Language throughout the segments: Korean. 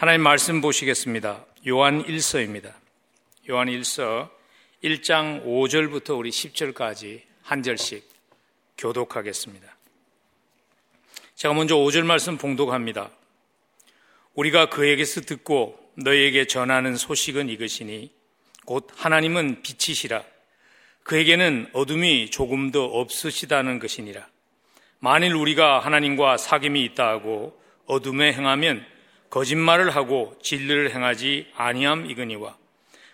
하나님 말씀 보시겠습니다. 요한 1서입니다. 요한 1서 1장 5절부터 우리 10절까지 한 절씩 교독하겠습니다. 제가 먼저 5절 말씀 봉독합니다. 우리가 그에게서 듣고 너에게 전하는 소식은 이것이니 곧 하나님은 빛이시라 그에게는 어둠이 조금도 없으시다는 것이니라. 만일 우리가 하나님과 사귐이 있다 하고 어둠에 행하면 거짓말을 하고 진리를 행하지 아니함 이거니와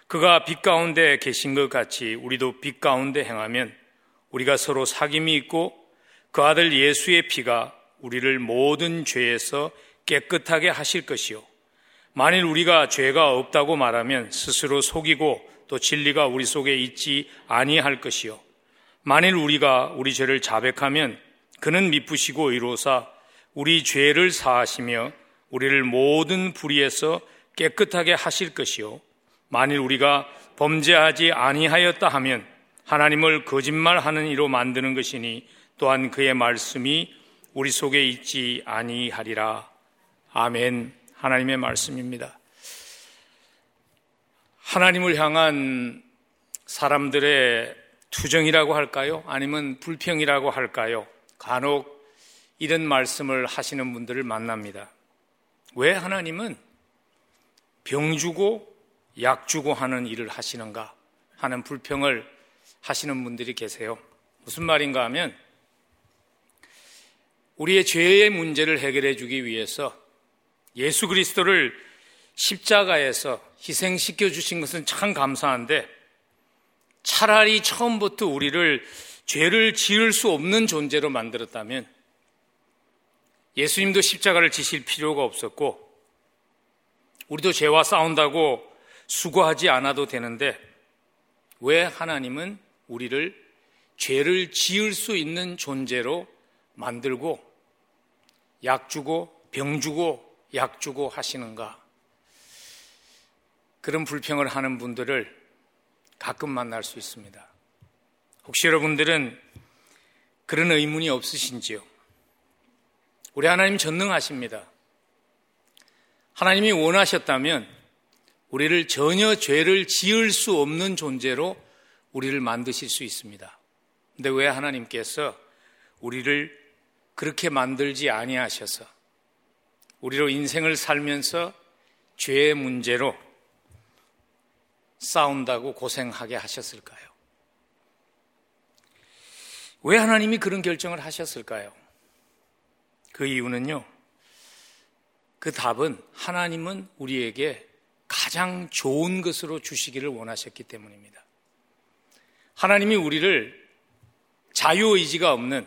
그가 빛 가운데 계신 것 같이 우리도 빛 가운데 행하면 우리가 서로 사귐이 있고 그 아들 예수의 피가 우리를 모든 죄에서 깨끗하게 하실 것이요. 만일 우리가 죄가 없다고 말하면 스스로 속이고 또 진리가 우리 속에 있지 아니할 것이요. 만일 우리가 우리 죄를 자백하면 그는 미쁘시고 의로사 우리 죄를 사하시며 우리를 모든 불의에서 깨끗하게 하실 것이요. 만일 우리가 범죄하지 아니하였다 하면 하나님을 거짓말하는 이로 만드는 것이니 또한 그의 말씀이 우리 속에 있지 아니하리라. 아멘. 하나님의 말씀입니다. 하나님을 향한 사람들의 투정이라고 할까요? 아니면 불평이라고 할까요? 간혹 이런 말씀을 하시는 분들을 만납니다. 왜 하나님은 병 주고 약 주고 하는 일을 하시는가 하는 불평을 하시는 분들이 계세요. 무슨 말인가 하면 우리의 죄의 문제를 해결해 주기 위해서 예수 그리스도를 십자가에서 희생시켜 주신 것은 참 감사한데 차라리 처음부터 우리를 죄를 지을 수 없는 존재로 만들었다면 예수님도 십자가를 지실 필요가 없었고 우리도 죄와 싸운다고 수고하지 않아도 되는데 왜 하나님은 우리를 죄를 지을 수 있는 존재로 만들고 약 주고 병 주고 약 주고 하시는가? 그런 불평을 하는 분들을 가끔 만날 수 있습니다. 혹시 여러분들은 그런 의문이 없으신지요? 우리 하나님 전능하십니다. 하나님이 원하셨다면 우리를 전혀 죄를 지을 수 없는 존재로 우리를 만드실 수 있습니다. 근데 왜 하나님께서 우리를 그렇게 만들지 아니하셔서 우리로 인생을 살면서 죄의 문제로 싸운다고 고생하게 하셨을까요? 왜 하나님이 그런 결정을 하셨을까요? 그 이유는요, 그 답은 하나님은 우리에게 가장 좋은 것으로 주시기를 원하셨기 때문입니다. 하나님이 우리를 자유의지가 없는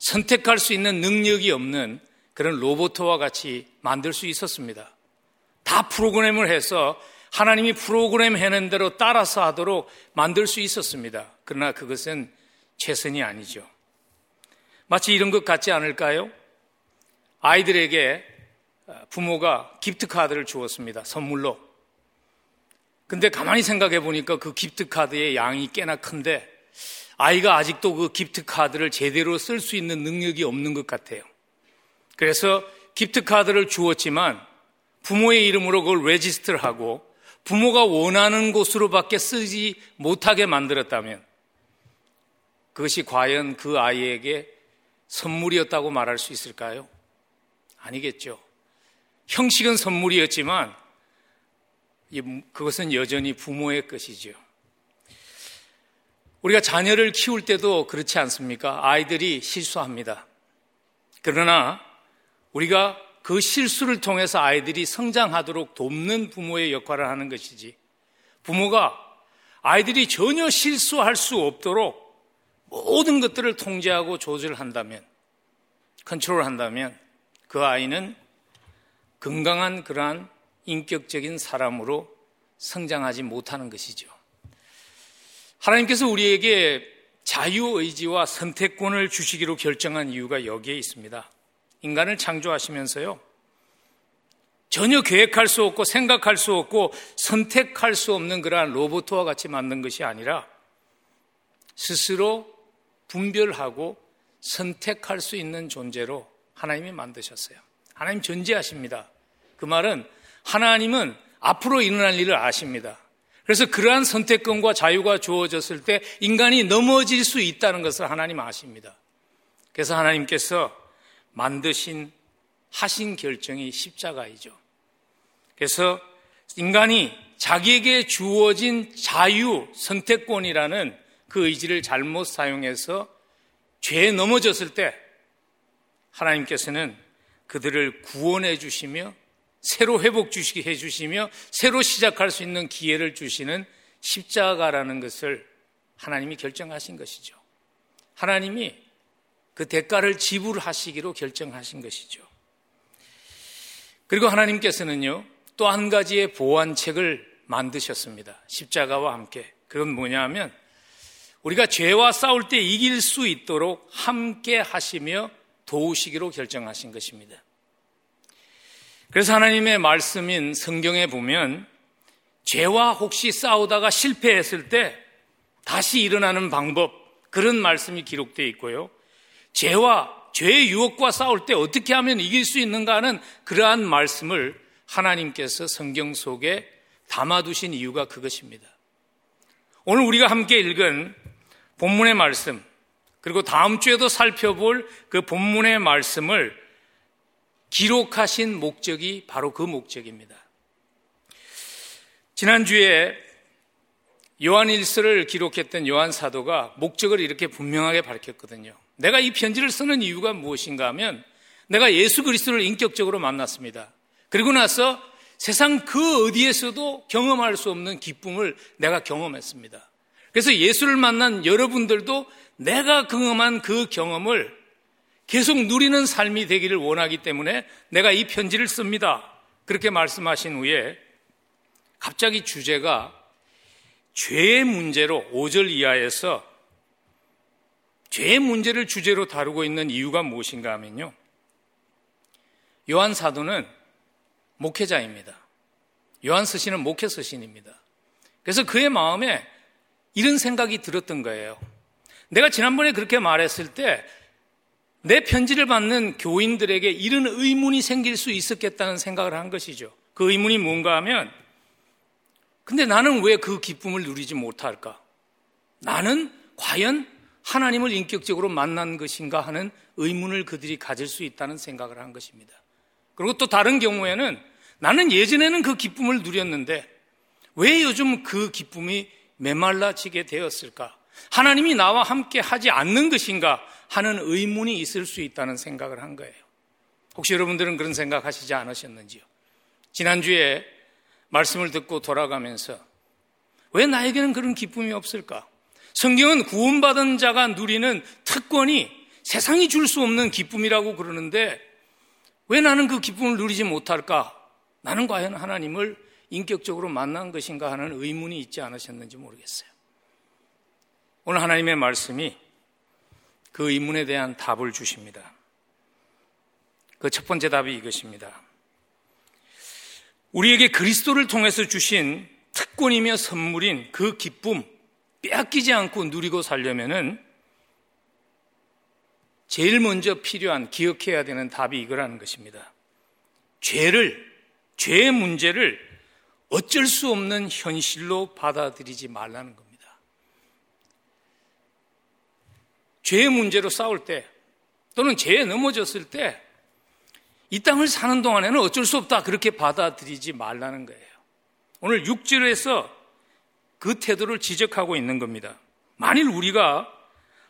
선택할 수 있는 능력이 없는 그런 로봇와 같이 만들 수 있었습니다. 다 프로그램을 해서 하나님이 프로그램 해낸 대로 따라서 하도록 만들 수 있었습니다. 그러나 그것은 최선이 아니죠. 마치 이런 것 같지 않을까요? 아이들에게 부모가 기프트 카드를 주었습니다. 선물로. 근데 가만히 생각해 보니까 그 gift card의 양이 꽤나 큰데 아이가 아직도 그 gift card를 제대로 쓸 수 있는 능력이 없는 것 같아요. 그래서 gift card를 주었지만 부모의 이름으로 그걸 register를 하고 부모가 원하는 곳으로밖에 쓰지 못하게 만들었다면 그것이 과연 그 아이에게 선물이었다고 말할 수 있을까요? 아니겠죠. 형식은 선물이었지만 그것은 여전히 부모의 것이죠. 우리가 자녀를 키울 때도 그렇지 않습니까? 아이들이 실수합니다. 그러나 우리가 그 실수를 통해서 아이들이 성장하도록 돕는 부모의 역할을 하는 것이지. 부모가 아이들이 전혀 실수할 수 없도록 모든 것들을 통제하고 조절한다면, 컨트롤한다면 그 아이는 건강한 그러한 인격적인 사람으로 성장하지 못하는 것이죠. 하나님께서 우리에게 자유의지와 선택권을 주시기로 결정한 이유가 여기에 있습니다. 인간을 창조하시면서요. 전혀 계획할 수 없고 생각할 수 없고 선택할 수 없는 그러한 로봇과 같이 만든 것이 아니라 스스로 분별하고 선택할 수 있는 존재로 하나님이 만드셨어요. 하나님 존재하십니다. 그 말은 하나님은 앞으로 일어날 일을 아십니다. 그래서 그러한 선택권과 자유가 주어졌을 때 인간이 넘어질 수 있다는 것을 하나님 아십니다. 그래서 하나님께서 만드신 하신 결정이 십자가이죠. 그래서 인간이 자기에게 주어진 자유 선택권이라는 그 의지를 잘못 사용해서 죄에 넘어졌을 때 하나님께서는 그들을 구원해 주시며 새로 회복 주시게 해 주시며 새로 시작할 수 있는 기회를 주시는 십자가라는 것을 하나님이 결정하신 것이죠. 하나님이 그 대가를 지불하시기로 결정하신 것이죠. 그리고 하나님께서는요, 또 한 가지의 보완책을 만드셨습니다. 십자가와 함께. 그건 뭐냐 하면, 우리가 죄와 싸울 때 이길 수 있도록 함께 하시며 도우시기로 결정하신 것입니다. 그래서 하나님의 말씀인 성경에 보면 죄와 혹시 싸우다가 실패했을 때 다시 일어나는 방법 그런 말씀이 기록되어 있고요. 죄와 죄의 유혹과 싸울 때 어떻게 하면 이길 수 있는가 하는 그러한 말씀을 하나님께서 성경 속에 담아두신 이유가 그것입니다. 오늘 우리가 함께 읽은 본문의 말씀, 그리고 다음 주에도 살펴볼 그 본문의 말씀을 기록하신 목적이 바로 그 목적입니다. 지난주에 요한 일서를 기록했던 요한 사도가 목적을 이렇게 분명하게 밝혔거든요. 내가 이 편지를 쓰는 이유가 무엇인가 하면 내가 예수 그리스도를 인격적으로 만났습니다. 그리고 나서 세상 그 어디에서도 경험할 수 없는 기쁨을 내가 경험했습니다. 그래서 예수를 만난 여러분들도 내가 경험한 그 경험을 계속 누리는 삶이 되기를 원하기 때문에 내가 이 편지를 씁니다. 그렇게 말씀하신 후에 갑자기 주제가 죄의 문제로 5절 이하에서 죄의 문제를 주제로 다루고 있는 이유가 무엇인가 하면요. 요한 사도는 목회자입니다. 요한 서신은 목회 서신입니다. 그래서 그의 마음에 이런 생각이 들었던 거예요. 내가 지난번에 그렇게 말했을 때 내 편지를 받는 교인들에게 이런 의문이 생길 수 있었겠다는 생각을 한 것이죠. 그 의문이 뭔가 하면 근데 나는 왜 그 기쁨을 누리지 못할까? 나는 과연 하나님을 인격적으로 만난 것인가 하는 의문을 그들이 가질 수 있다는 생각을 한 것입니다. 그리고 또 다른 경우에는 나는 예전에는 그 기쁨을 누렸는데 왜 요즘 그 기쁨이 메말라지게 되었을까? 하나님이 나와 함께 하지 않는 것인가 하는 의문이 있을 수 있다는 생각을 한 거예요. 혹시 여러분들은 그런 생각 하시지 않으셨는지요? 지난주에 말씀을 듣고 돌아가면서 왜 나에게는 그런 기쁨이 없을까? 성경은 구원받은 자가 누리는 특권이 세상이 줄 수 없는 기쁨이라고 그러는데 왜 나는 그 기쁨을 누리지 못할까? 나는 과연 하나님을 인격적으로 만난 것인가 하는 의문이 있지 않으셨는지 모르겠어요. 오늘 하나님의 말씀이 그 의문에 대한 답을 주십니다. 그 첫 번째 답이 이것입니다. 우리에게 그리스도를 통해서 주신 특권이며 선물인 그 기쁨 빼앗기지 않고 누리고 살려면은 제일 먼저 필요한 기억해야 되는 답이 이거라는 것입니다. 죄를 죄의 문제를 어쩔 수 없는 현실로 받아들이지 말라는 겁니다. 죄의 문제로 싸울 때 또는 죄에 넘어졌을 때 이 땅을 사는 동안에는 어쩔 수 없다 그렇게 받아들이지 말라는 거예요. 오늘 6절에서 그 태도를 지적하고 있는 겁니다. 만일 우리가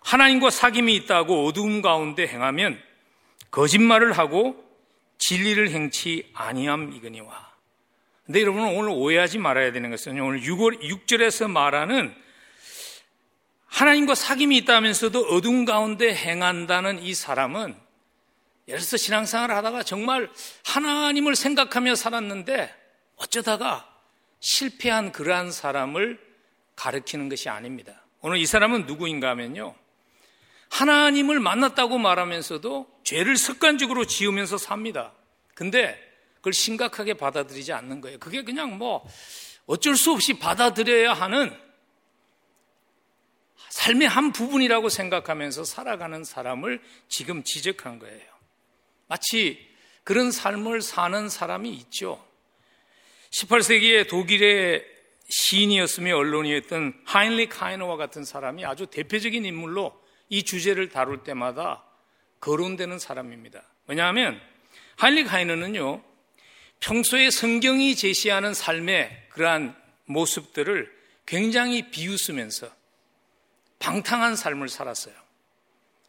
하나님과 사귐이 있다고 어두움 가운데 행하면 거짓말을 하고 진리를 행치 아니함 이거니와. 근데 여러분은 오늘 오해하지 말아야 되는 것은 오늘 6월, 6절에서 말하는 하나님과 사귐이 있다면서도 어둠 가운데 행한다는 이 사람은 예를 들어서 신앙생활을 하다가 정말 하나님을 생각하며 살았는데 어쩌다가 실패한 그러한 사람을 가르치는 것이 아닙니다. 오늘 이 사람은 누구인가 하면요. 하나님을 만났다고 말하면서도 죄를 습관적으로 지으면서 삽니다. 근데 그걸 심각하게 받아들이지 않는 거예요. 그게 그냥 뭐 어쩔 수 없이 받아들여야 하는 삶의 한 부분이라고 생각하면서 살아가는 사람을 지금 지적한 거예요. 마치 그런 삶을 사는 사람이 있죠. 18세기에 독일의 시인이었으며 언론이었던 하인리 카이너와 같은 사람이 아주 대표적인 인물로 이 주제를 다룰 때마다 거론되는 사람입니다. 왜냐하면 하인리 카이너는요, 평소에 성경이 제시하는 삶의 그러한 모습들을 굉장히 비웃으면서 방탕한 삶을 살았어요.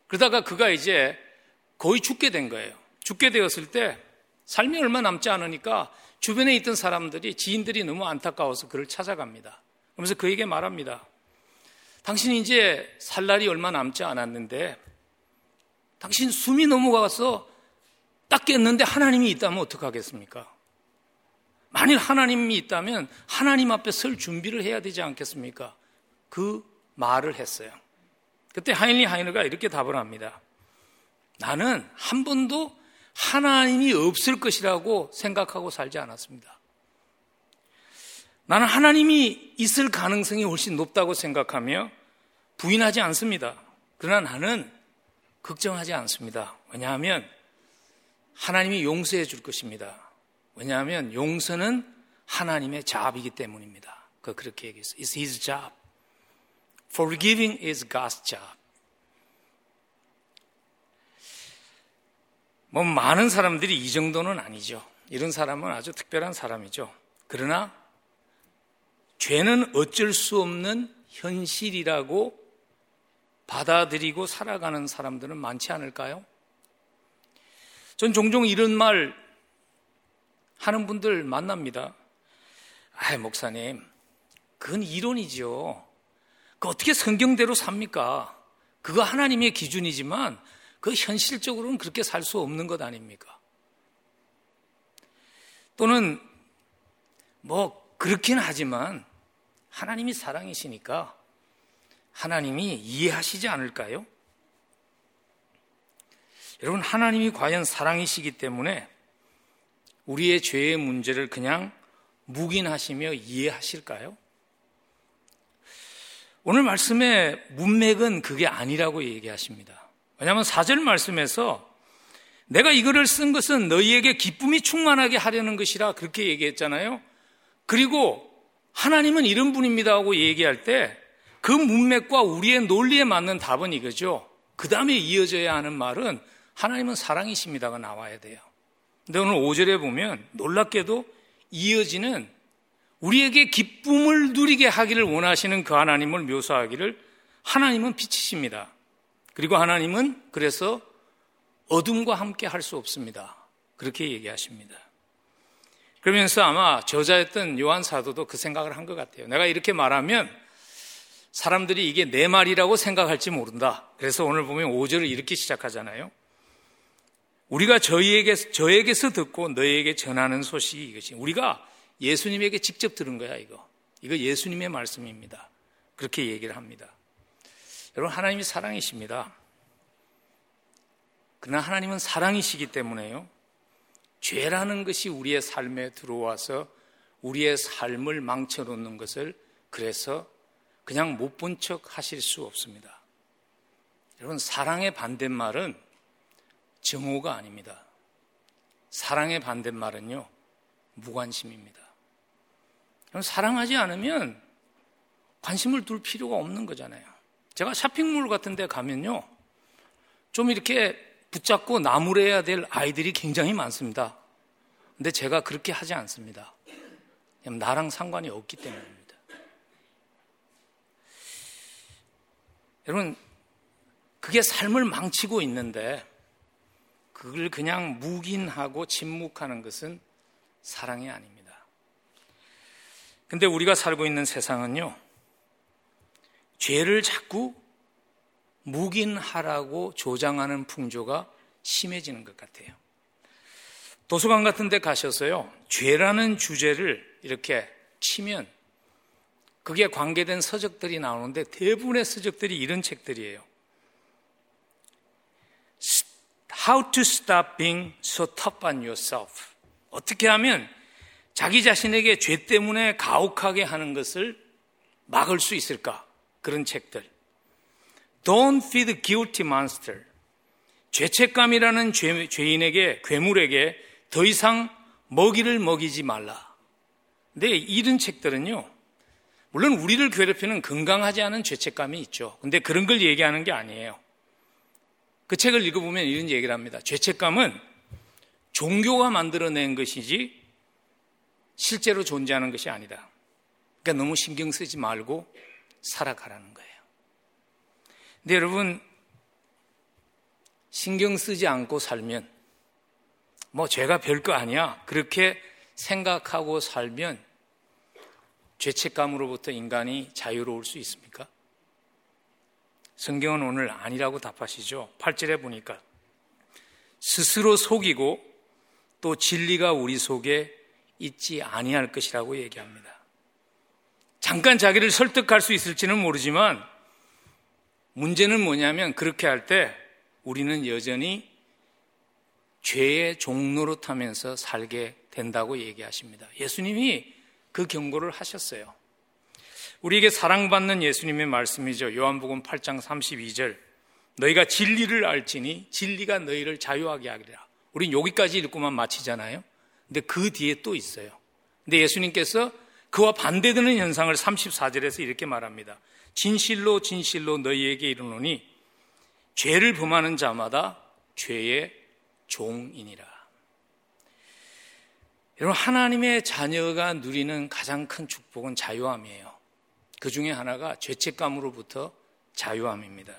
그러다가 그가 이제 거의 죽게 된 거예요. 죽게 되었을 때 삶이 얼마 남지 않으니까 주변에 있던 사람들이 지인들이 너무 안타까워서 그를 찾아갑니다. 그러면서 그에게 말합니다. 당신이 이제 살 날이 얼마 남지 않았는데 당신 숨이 넘어가서 딱 깼는데 하나님이 있다면 어떡하겠습니까? 만일 하나님이 있다면 하나님 앞에 설 준비를 해야 되지 않겠습니까? 그 말을 했어요. 그때 하인리 하이너가 이렇게 답을 합니다. 나는 한 번도 하나님이 없을 것이라고 생각하고 살지 않았습니다. 나는 하나님이 있을 가능성이 훨씬 높다고 생각하며 부인하지 않습니다. 그러나 나는 걱정하지 않습니다. 왜냐하면 하나님이 용서해 줄 것입니다. 왜냐하면 용서는 하나님의 잡이기 때문입니다. 그 그렇게 얘기했어요. It's his job. Forgiving is God's job. 뭐 많은 사람들이 이 정도는 아니죠. 이런 사람은 아주 특별한 사람이죠. 그러나 죄는 어쩔 수 없는 현실이라고 받아들이고 살아가는 사람들은 많지 않을까요? 전 종종 이런 말 하는 분들 만납니다. 아, 목사님, 그건 이론이죠. 그 어떻게 성경대로 삽니까? 그거 하나님의 기준이지만 그 현실적으로는 그렇게 살 수 없는 것 아닙니까? 또는 뭐 그렇긴 하지만 하나님이 사랑이시니까 하나님이 이해하시지 않을까요? 여러분, 하나님이 과연 사랑이시기 때문에 우리의 죄의 문제를 그냥 묵인하시며 이해하실까요? 오늘 말씀의 문맥은 그게 아니라고 얘기하십니다. 왜냐하면 사절 말씀에서 내가 이거를 쓴 것은 너희에게 기쁨이 충만하게 하려는 것이라 그렇게 얘기했잖아요. 그리고 하나님은 이런 분입니다 하고 얘기할 때 그 문맥과 우리의 논리에 맞는 답은 이거죠. 그 다음에 이어져야 하는 말은 하나님은 사랑이십니다가 나와야 돼요. 근데 오늘 5절에 보면 놀랍게도 이어지는 우리에게 기쁨을 누리게 하기를 원하시는 그 하나님을 묘사하기를 하나님은 빛이십니다. 그리고 하나님은 그래서 어둠과 함께 할 수 없습니다. 그렇게 얘기하십니다. 그러면서 아마 저자였던 요한 사도도 그 생각을 한 것 같아요. 내가 이렇게 말하면 사람들이 이게 내 말이라고 생각할지 모른다. 그래서 오늘 보면 5절을 이렇게 시작하잖아요. 우리가 저희에게, 저에게서 듣고 너희에게 전하는 소식이 이것이 우리가 예수님에게 직접 들은 거야, 이거. 이거 예수님의 말씀입니다. 그렇게 얘기를 합니다. 여러분, 하나님이 사랑이십니다. 그러나 하나님은 사랑이시기 때문에요. 죄라는 것이 우리의 삶에 들어와서 우리의 삶을 망쳐놓는 것을 그래서 그냥 못 본 척 하실 수 없습니다. 여러분, 사랑의 반대말은 정오가 아닙니다. 사랑의 반대말은요, 무관심입니다. 사랑하지 않으면 관심을 둘 필요가 없는 거잖아요. 제가 쇼핑몰 같은 데 가면요, 좀 이렇게 붙잡고 나무래야 될 아이들이 굉장히 많습니다. 근데 제가 그렇게 하지 않습니다. 나랑 상관이 없기 때문입니다. 여러분, 그게 삶을 망치고 있는데 그걸 그냥 묵인하고 침묵하는 것은 사랑이 아닙니다. 근데 우리가 살고 있는 세상은요, 죄를 자꾸 묵인하라고 조장하는 풍조가 심해지는 것 같아요. 도서관 같은 데 가셔서요, 죄라는 주제를 이렇게 치면 그게 관계된 서적들이 나오는데 대부분의 서적들이 이런 책들이에요. How to stop being so tough on yourself. 어떻게 하면 자기 자신에게 죄 때문에 가혹하게 하는 것을 막을 수 있을까? 그런 책들. Don't feed guilty monster. 죄책감이라는 죄, 죄인에게, 괴물에게 더 이상 먹이를 먹이지 말라. 근데 이런 책들은요, 물론 우리를 괴롭히는 건강하지 않은 죄책감이 있죠. 근데 그런 걸 얘기하는 게 아니에요. 그 책을 읽어보면 이런 얘기를 합니다. 죄책감은 종교가 만들어낸 것이지 실제로 존재하는 것이 아니다. 그러니까 너무 신경 쓰지 말고 살아가라는 거예요. 근데 여러분, 신경 쓰지 않고 살면 뭐 죄가 별거 아니야. 그렇게 생각하고 살면 죄책감으로부터 인간이 자유로울 수 있습니까? 성경은 오늘 아니라고 답하시죠. 8절에 보니까 스스로 속이고 또 진리가 우리 속에 있지 아니할 것이라고 얘기합니다. 잠깐 자기를 설득할 수 있을지는 모르지만 문제는 뭐냐면 그렇게 할 때 우리는 여전히 죄의 종로로 타면서 살게 된다고 얘기하십니다. 예수님이 그 경고를 하셨어요. 우리에게 사랑받는 예수님의 말씀이죠. 요한복음 8장 32절. 너희가 진리를 알지니 진리가 너희를 자유하게 하리라. 우린 여기까지 읽고만 마치잖아요. 근데 그 뒤에 또 있어요. 근데 예수님께서 그와 반대되는 현상을 34절에서 이렇게 말합니다. 진실로 진실로 너희에게 이르노니 죄를 범하는 자마다 죄의 종이니라. 여러분, 하나님의 자녀가 누리는 가장 큰 축복은 자유함이에요. 그 중에 하나가 죄책감으로부터 자유함입니다.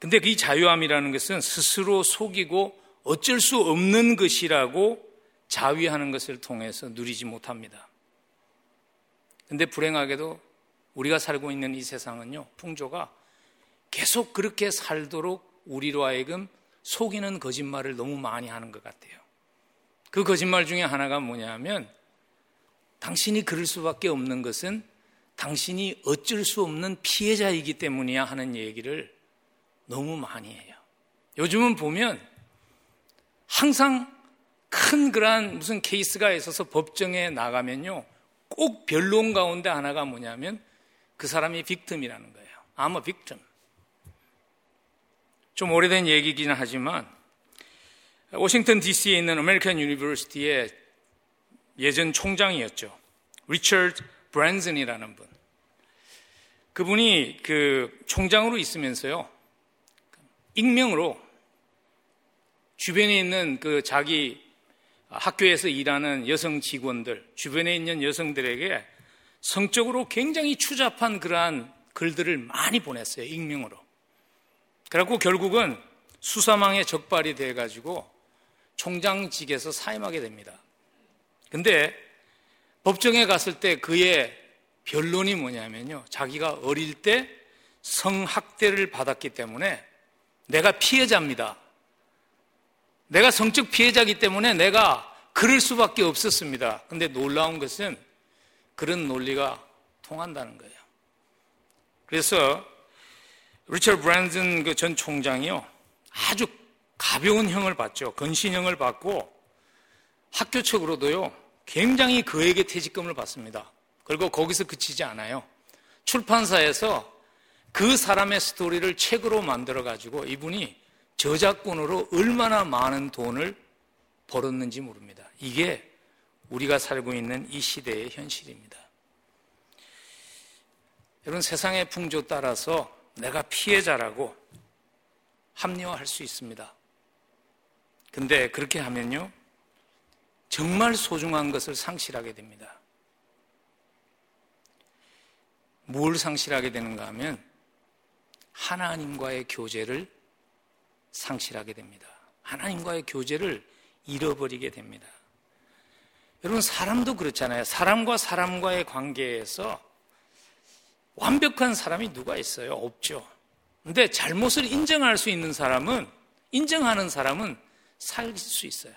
근데 그 자유함이라는 것은 스스로 속이고 어쩔 수 없는 것이라고 자위하는 것을 통해서 누리지 못합니다. 근데 불행하게도 우리가 살고 있는 이 세상은요, 풍조가 계속 그렇게 살도록 우리로 하여금 속이는 거짓말을 너무 많이 하는 것 같아요. 그 거짓말 중에 하나가 뭐냐면 당신이 그럴 수밖에 없는 것은 당신이 어쩔 수 없는 피해자이기 때문이야 하는 얘기를 너무 많이 해요. 요즘은 보면 항상 큰 그러한 무슨 케이스가 있어서 법정에 나가면요. 꼭 변론 가운데 하나가 뭐냐면 그 사람이 빅틈이라는 거예요. 아마 빅틈. 좀 오래된 얘기긴 하지만 워싱턴 DC에 있는 American University의 예전 총장이었죠. 리처드 브랜슨이라는 분. 그분이 그 총장으로 있으면서요. 익명으로 주변에 있는 그 자기 학교에서 일하는 여성 직원들, 주변에 있는 여성들에게 성적으로 굉장히 추잡한 그러한 글들을 많이 보냈어요. 익명으로. 그래갖고 결국은 수사망에 적발이 돼가지고 총장직에서 사임하게 됩니다. 근데 법정에 갔을 때 그의 변론이 뭐냐면요. 자기가 어릴 때 성학대를 받았기 때문에 내가 피해자입니다. 내가 성적 피해자이기 때문에 내가 그럴 수밖에 없었습니다. 근데 놀라운 것은 그런 논리가 통한다는 거예요. 그래서 리처드 브랜든 그 전 총장이요. 아주 가벼운 형을 받죠. 건신형을 받고 학교 측으로도요. 굉장히 그에게 퇴직금을 받습니다. 그리고 거기서 그치지 않아요. 출판사에서 그 사람의 스토리를 책으로 만들어 가지고 이분이 저작권으로 얼마나 많은 돈을 벌었는지 모릅니다. 이게 우리가 살고 있는 이 시대의 현실입니다. 여러분 세상의 풍조 따라서 내가 피해자라고 합리화할 수 있습니다. 근데 그렇게 하면요. 정말 소중한 것을 상실하게 됩니다. 뭘 상실하게 되는가 하면 하나님과의 교제를 상실하게 됩니다. 하나님과의 교제를 잃어버리게 됩니다. 여러분, 사람도 그렇잖아요. 사람과 사람과의 관계에서 완벽한 사람이 누가 있어요? 없죠. 근데 잘못을 인정할 수 있는 사람은, 인정하는 사람은 살수 있어요.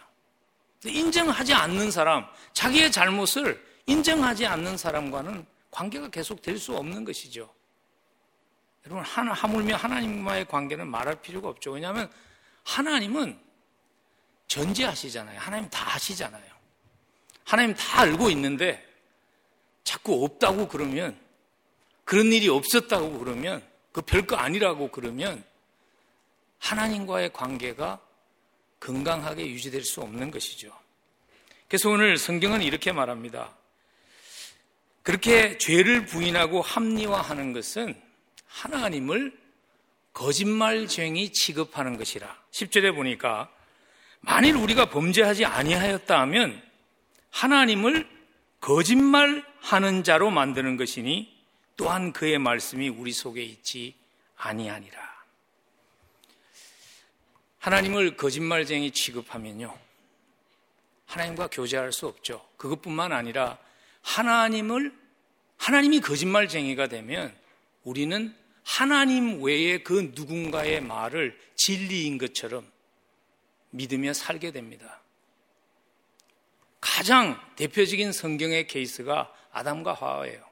인정하지 않는 사람, 자기의 잘못을 인정하지 않는 사람과는 관계가 계속 될 수 없는 것이죠. 여러분, 하나, 하물며 하나님과의 관계는 말할 필요가 없죠. 왜냐하면 하나님은 전제하시잖아요. 하나님 다 아시잖아요. 하나님 다 알고 있는데 자꾸 없다고 그러면 그런 일이 없었다고 그러면 그 별거 아니라고 그러면 하나님과의 관계가 건강하게 유지될 수 없는 것이죠. 그래서 오늘 성경은 이렇게 말합니다. 그렇게 죄를 부인하고 합리화하는 것은 하나님을 거짓말쟁이 취급하는 것이라. 10절에 보니까 만일 우리가 범죄하지 아니하였다 하면 하나님을 거짓말하는 자로 만드는 것이니 또한 그의 말씀이 우리 속에 있지 아니하니라. 하나님을 거짓말쟁이 취급하면요. 하나님과 교제할 수 없죠. 그것뿐만 아니라 하나님을 하나님이 거짓말쟁이가 되면 우리는 하나님 외에 그 누군가의 말을 진리인 것처럼 믿으며 살게 됩니다. 가장 대표적인 성경의 케이스가 아담과 하와예요.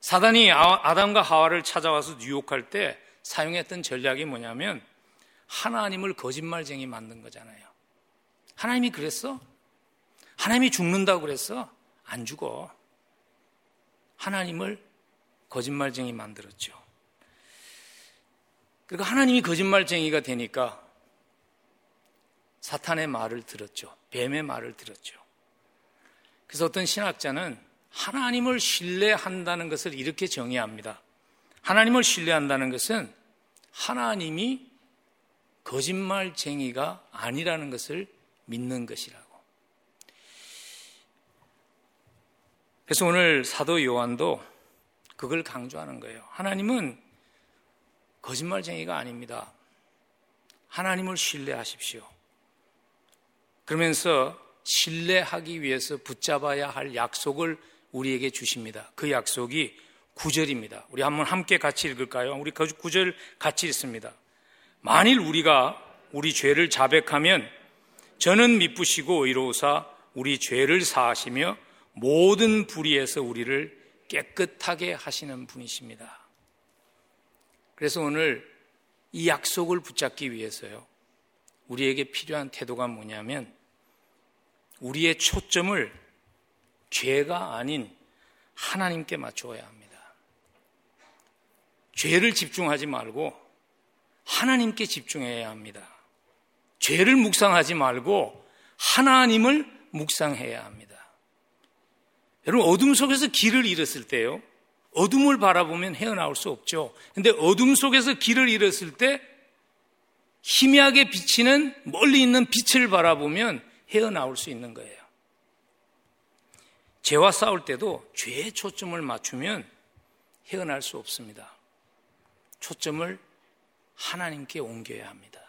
사단이 아, 아담과 하와를 찾아와서 유혹할 때 사용했던 전략이 뭐냐면 하나님을 거짓말쟁이 만든 거잖아요. 하나님이 그랬어? 하나님이 죽는다고 그랬어? 안 죽어. 하나님을 거짓말쟁이 만들었죠. 그러니까 하나님이 거짓말쟁이가 되니까 사탄의 말을 들었죠. 뱀의 말을 들었죠. 그래서 어떤 신학자는 하나님을 신뢰한다는 것을 이렇게 정의합니다. 하나님을 신뢰한다는 것은 하나님이 거짓말쟁이가 아니라는 것을 믿는 것이라고. 그래서 오늘 사도 요한도 그걸 강조하는 거예요. 하나님은 거짓말쟁이가 아닙니다. 하나님을 신뢰하십시오. 그러면서 신뢰하기 위해서 붙잡아야 할 약속을 우리에게 주십니다. 그 약속이 구절입니다. 우리 한번 함께 같이 읽을까요? 우리 그 구절 같이 읽습니다. 만일 우리가 우리 죄를 자백하면 저는 미쁘시고 의로우사 우리 죄를 사하시며 모든 불의에서 우리를 깨끗하게 하시는 분이십니다. 그래서 오늘 이 약속을 붙잡기 위해서요. 우리에게 필요한 태도가 뭐냐면 우리의 초점을 죄가 아닌 하나님께 맞추어야 합니다. 죄를 집중하지 말고 하나님께 집중해야 합니다. 죄를 묵상하지 말고 하나님을 묵상해야 합니다. 여러분, 어둠 속에서 길을 잃었을 때요. 어둠을 바라보면 헤어나올 수 없죠. 근데 어둠 속에서 길을 잃었을 때 희미하게 비치는 멀리 있는 빛을 바라보면 헤어나올 수 있는 거예요. 죄와 싸울 때도 죄에 초점을 맞추면 헤어날 수 없습니다. 초점을 하나님께 옮겨야 합니다.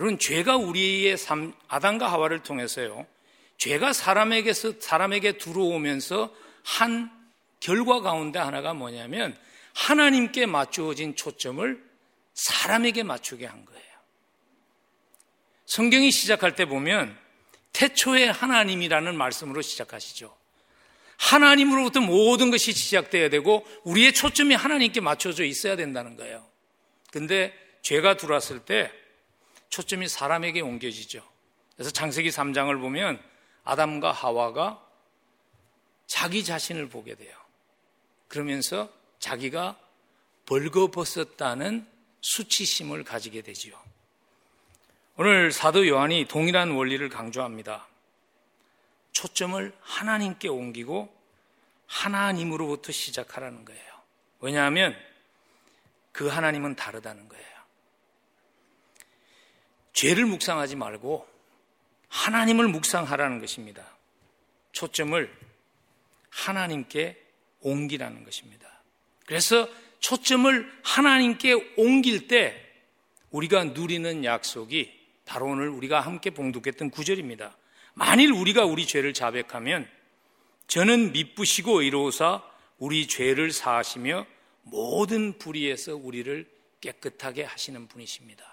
여러분, 죄가 우리의 삶, 아담과 하와를 통해서요, 죄가 사람에게서, 사람에게 들어오면서 한 결과 가운데 하나가 뭐냐면, 하나님께 맞추어진 초점을 사람에게 맞추게 한 거예요. 성경이 시작할 때 보면 태초에 하나님이라는 말씀으로 시작하시죠. 하나님으로부터 모든 것이 시작돼야 되고 우리의 초점이 하나님께 맞춰져 있어야 된다는 거예요. 근데 죄가 들어왔을 때 초점이 사람에게 옮겨지죠. 그래서 창세기 3장을 보면 아담과 하와가 자기 자신을 보게 돼요. 그러면서 자기가 벌거벗었다는 수치심을 가지게 되지요. 오늘 사도 요한이 동일한 원리를 강조합니다. 초점을 하나님께 옮기고 하나님으로부터 시작하라는 거예요. 왜냐하면 그 하나님은 다르다는 거예요. 죄를 묵상하지 말고 하나님을 묵상하라는 것입니다. 초점을 하나님께 옮기라는 것입니다. 그래서 초점을 하나님께 옮길 때 우리가 누리는 약속이 바로 오늘 우리가 함께 봉독했던 구절입니다. 만일 우리가 우리 죄를 자백하면 저는 미쁘시고 의로우사 우리 죄를 사하시며 모든 불의에서 우리를 깨끗하게 하시는 분이십니다.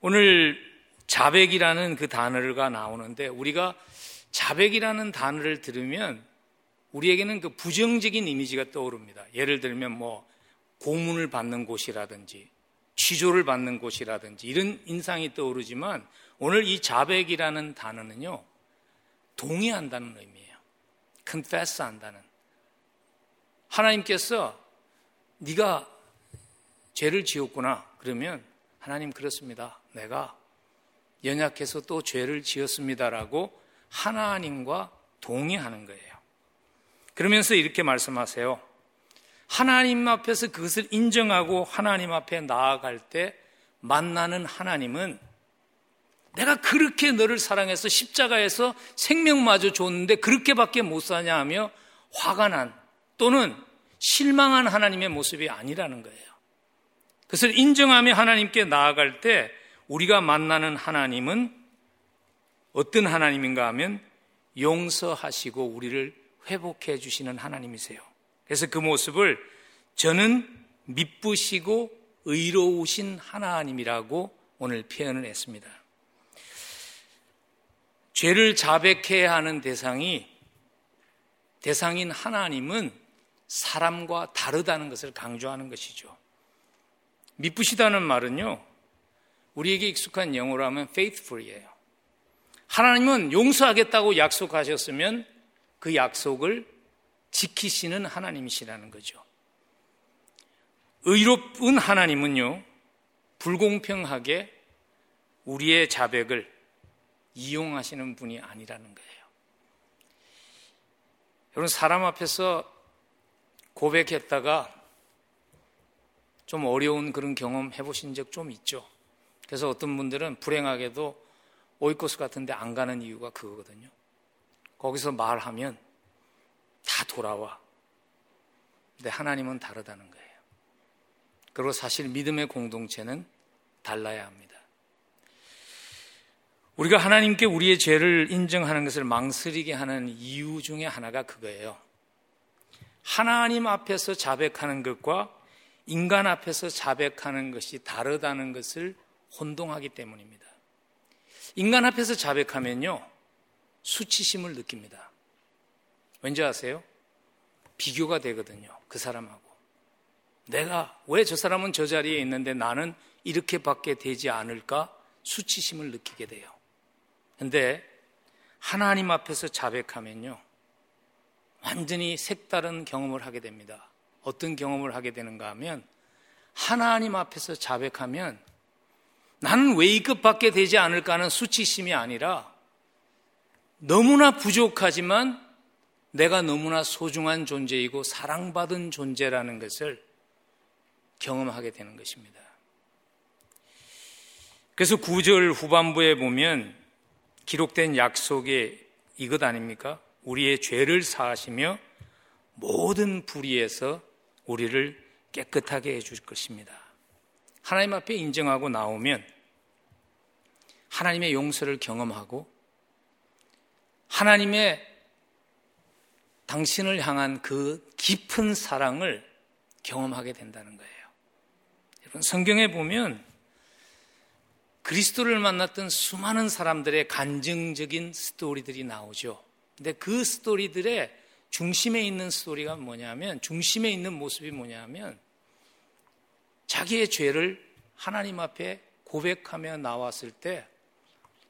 오늘 자백이라는 그 단어가 나오는데 우리가 자백이라는 단어를 들으면 우리에게는 그 부정적인 이미지가 떠오릅니다. 예를 들면 뭐 고문을 받는 곳이라든지 취조를 받는 곳이라든지 이런 인상이 떠오르지만 오늘 이 자백이라는 단어는요, 동의한다는 의미예요. confess 한다는. 하나님께서 네가 죄를 지었구나. 그러면 하나님 그렇습니다. 내가 연약해서 또 죄를 지었습니다라고 하나님과 동의하는 거예요. 그러면서 이렇게 말씀하세요. 하나님 앞에서 그것을 인정하고 하나님 앞에 나아갈 때 만나는 하나님은 내가 그렇게 너를 사랑해서 십자가에서 생명마저 줬는데 그렇게밖에 못 사냐 하며 화가 난 또는 실망한 하나님의 모습이 아니라는 거예요. 그것을 인정하며 하나님께 나아갈 때 우리가 만나는 하나님은 어떤 하나님인가 하면 용서하시고 우리를 회복해 주시는 하나님이세요. 그래서 그 모습을 저는 미쁘시고 의로우신 하나님이라고 오늘 표현을 했습니다. 죄를 자백해야 하는 대상이 대상인 하나님은 사람과 다르다는 것을 강조하는 것이죠. 미쁘시다는 말은요, 우리에게 익숙한 영어로 하면 faithful이에요. 하나님은 용서하겠다고 약속하셨으면 그 약속을 지키시는 하나님이시라는 거죠. 의롭은 하나님은요, 불공평하게 우리의 자백을 이용하시는 분이 아니라는 거예요. 여러분, 사람 앞에서 고백했다가 좀 어려운 그런 경험 해보신 적 좀 있죠. 그래서 어떤 분들은 불행하게도 오이코스 같은데 안 가는 이유가 그거거든요. 거기서 말하면 다 돌아와. 근데 하나님은 다르다는 거예요. 그리고 사실 믿음의 공동체는 달라야 합니다. 우리가 하나님께 우리의 죄를 인정하는 것을 망설이게 하는 이유 중에 하나가 그거예요. 하나님 앞에서 자백하는 것과 인간 앞에서 자백하는 것이 다르다는 것을 혼동하기 때문입니다. 인간 앞에서 자백하면요, 수치심을 느낍니다. 왠지 아세요? 비교가 되거든요. 그 사람하고. 내가 왜 저 사람은 저 자리에 있는데 나는 이렇게밖에 되지 않을까? 수치심을 느끼게 돼요. 근데 하나님 앞에서 자백하면요. 완전히 색다른 경험을 하게 됩니다. 어떤 경험을 하게 되는가 하면 하나님 앞에서 자백하면 나는 왜 이것밖에 되지 않을까 하는 수치심이 아니라 너무나 부족하지만 내가 너무나 소중한 존재이고 사랑받은 존재라는 것을 경험하게 되는 것입니다. 그래서 구절 후반부에 보면 기록된 약속이 이것 아닙니까? 우리의 죄를 사하시며 모든 불의에서 우리를 깨끗하게 해줄 것입니다. 하나님 앞에 인정하고 나오면 하나님의 용서를 경험하고 하나님의 당신을 향한 그 깊은 사랑을 경험하게 된다는 거예요. 여러분, 성경에 보면 그리스도를 만났던 수많은 사람들의 간증적인 스토리들이 나오죠. 근데 그 스토리들의 중심에 있는 스토리가 뭐냐면, 중심에 있는 모습이 뭐냐면, 자기의 죄를 하나님 앞에 고백하며 나왔을 때,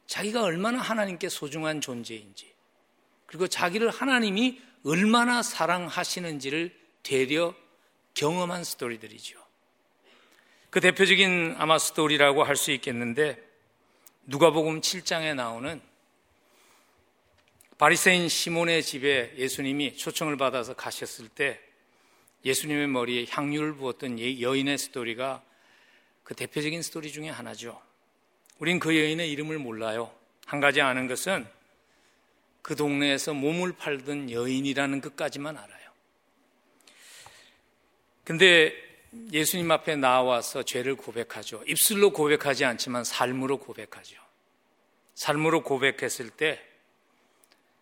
자기가 얼마나 하나님께 소중한 존재인지, 그리고 자기를 하나님이 얼마나 사랑하시는지를 되려 경험한 스토리들이죠. 그 대표적인 아마 스토리라고 할 수 있겠는데 누가복음 7장에 나오는 바리새인 시몬의 집에 예수님이 초청을 받아서 가셨을 때 예수님의 머리에 향유를 부었던 여인의 스토리가 그 대표적인 스토리 중에 하나죠. 우린 그 여인의 이름을 몰라요. 한 가지 아는 것은 그 동네에서 몸을 팔던 여인이라는 것까지만 알아요. 근데 예수님 앞에 나와서 죄를 고백하죠. 입술로 고백하지 않지만 삶으로 고백하죠. 삶으로 고백했을 때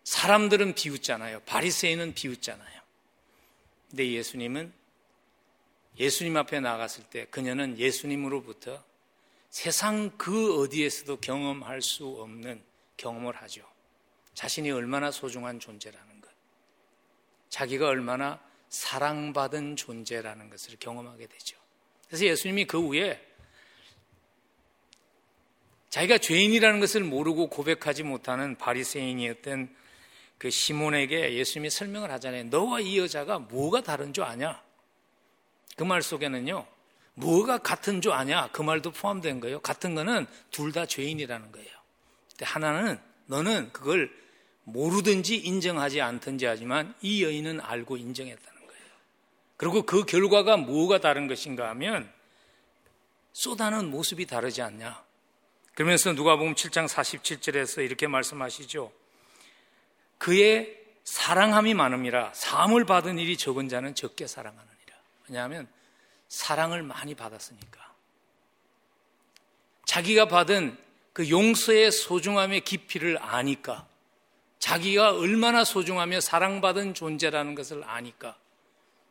사람들은 비웃잖아요. 바리새인은 비웃잖아요. 근데 예수님은 예수님 앞에 나갔을 때 그녀는 예수님으로부터 세상 그 어디에서도 경험할 수 없는 경험을 하죠. 자신이 얼마나 소중한 존재라는 것. 자기가 얼마나 사랑받은 존재라는 것을 경험하게 되죠. 그래서 예수님이 그 후에 자기가 죄인이라는 것을 모르고 고백하지 못하는 바리새인이었던 그 시몬에게 예수님이 설명을 하잖아요. 너와 이 여자가 뭐가 다른 줄 아냐? 그 말 속에는요. 뭐가 같은 줄 아냐? 그 말도 포함된 거예요. 같은 거는 둘 다 죄인이라는 거예요. 하나는 너는 그걸 모르든지 인정하지 않든지 하지만 이 여인은 알고 인정했다는 거예요. 그리고 그 결과가 뭐가 다른 것인가 하면 쏟아는 모습이 다르지 않냐. 그러면서 누가 보면 7장 47절에서 이렇게 말씀하시죠. 그의 사랑함이 많음이라 사함을 받은 일이 적은 자는 적게 사랑하느니라. 왜냐하면 사랑을 많이 받았으니까. 자기가 받은 그 용서의 소중함의 깊이를 아니까. 자기가 얼마나 소중하며 사랑받은 존재라는 것을 아니까.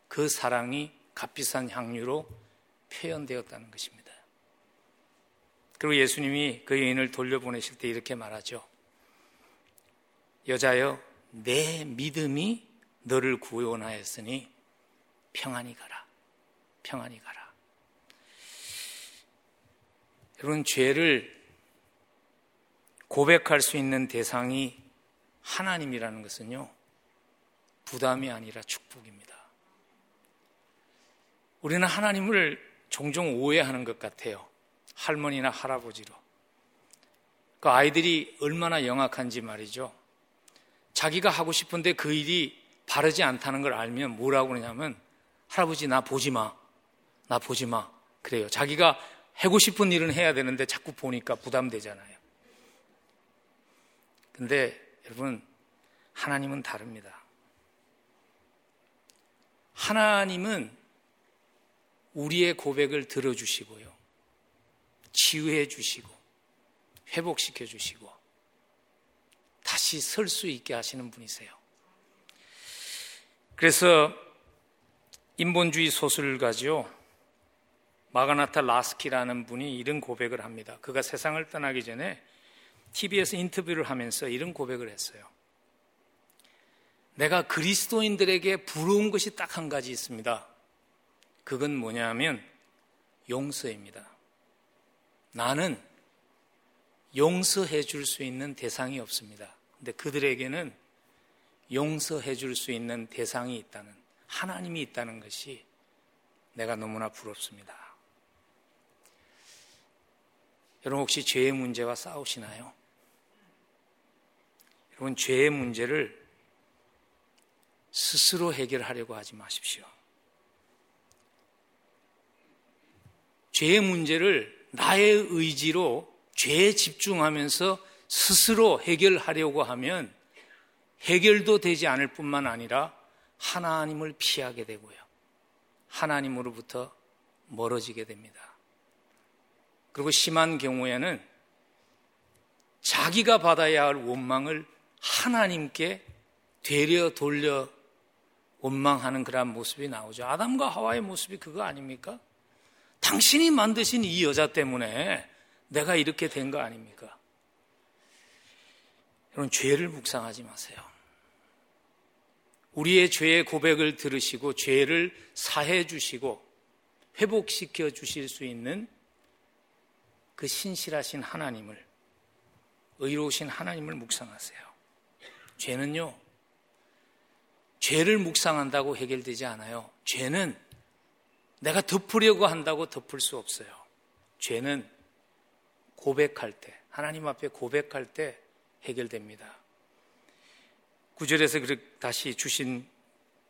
그 사랑이 값비싼 향유로 표현되었다는 것입니다. 그리고 예수님이 그 여인을 돌려보내실 때 이렇게 말하죠. 여자여, 내 믿음이 너를 구원하였으니 평안히 가라. 평안히 가라. 여러분, 죄를 고백할 수 있는 대상이 하나님이라는 것은요, 부담이 아니라 축복입니다. 우리는 하나님을 종종 오해하는 것 같아요. 할머니나 할아버지로. 그 아이들이 얼마나 영악한지 말이죠. 자기가 하고 싶은데 그 일이 바르지 않다는 걸 알면 뭐라고 그러냐면 할아버지 나 보지 마. 나 보지 마. 그래요. 자기가 하고 싶은 일은 해야 되는데 자꾸 보니까 부담되잖아요. 근데 여러분 하나님은 다릅니다. 하나님은 우리의 고백을 들어주시고요. 치유해 주시고 회복시켜 주시고 다시 설 수 있게 하시는 분이세요. 그래서 인본주의 소설가죠. 마가나타 라스키라는 분이 이런 고백을 합니다. 그가 세상을 떠나기 전에 TV에서 인터뷰를 하면서 이런 고백을 했어요. 내가 그리스도인들에게 부러운 것이 딱 한 가지 있습니다. 그건 뭐냐 하면 용서입니다. 나는 용서해 줄 수 있는 대상이 없습니다. 근데 그들에게는 용서해 줄 수 있는 대상이 있다는, 하나님이 있다는 것이 내가 너무나 부럽습니다. 여러분 혹시 죄의 문제와 싸우시나요? 여러분 죄의 문제를 스스로 해결하려고 하지 마십시오. 죄의 문제를 나의 의지로 죄에 집중하면서 스스로 해결하려고 하면 해결도 되지 않을 뿐만 아니라 하나님을 피하게 되고요. 하나님으로부터 멀어지게 됩니다. 그리고 심한 경우에는 자기가 받아야 할 원망을 하나님께 되려 돌려 원망하는 그러한 모습이 나오죠. 아담과 하와의 모습이 그거 아닙니까? 당신이 만드신 이 여자 때문에 내가 이렇게 된 거 아닙니까? 여러분, 죄를 묵상하지 마세요. 우리의 죄의 고백을 들으시고 죄를 사해 주시고 회복시켜 주실 수 있는 그 신실하신 하나님을 의로우신 하나님을 묵상하세요. 죄는요. 죄를 묵상한다고 해결되지 않아요. 죄는 내가 덮으려고 한다고 덮을 수 없어요. 죄는 고백할 때, 하나님 앞에 고백할 때 해결됩니다. 구절에서 다시 주신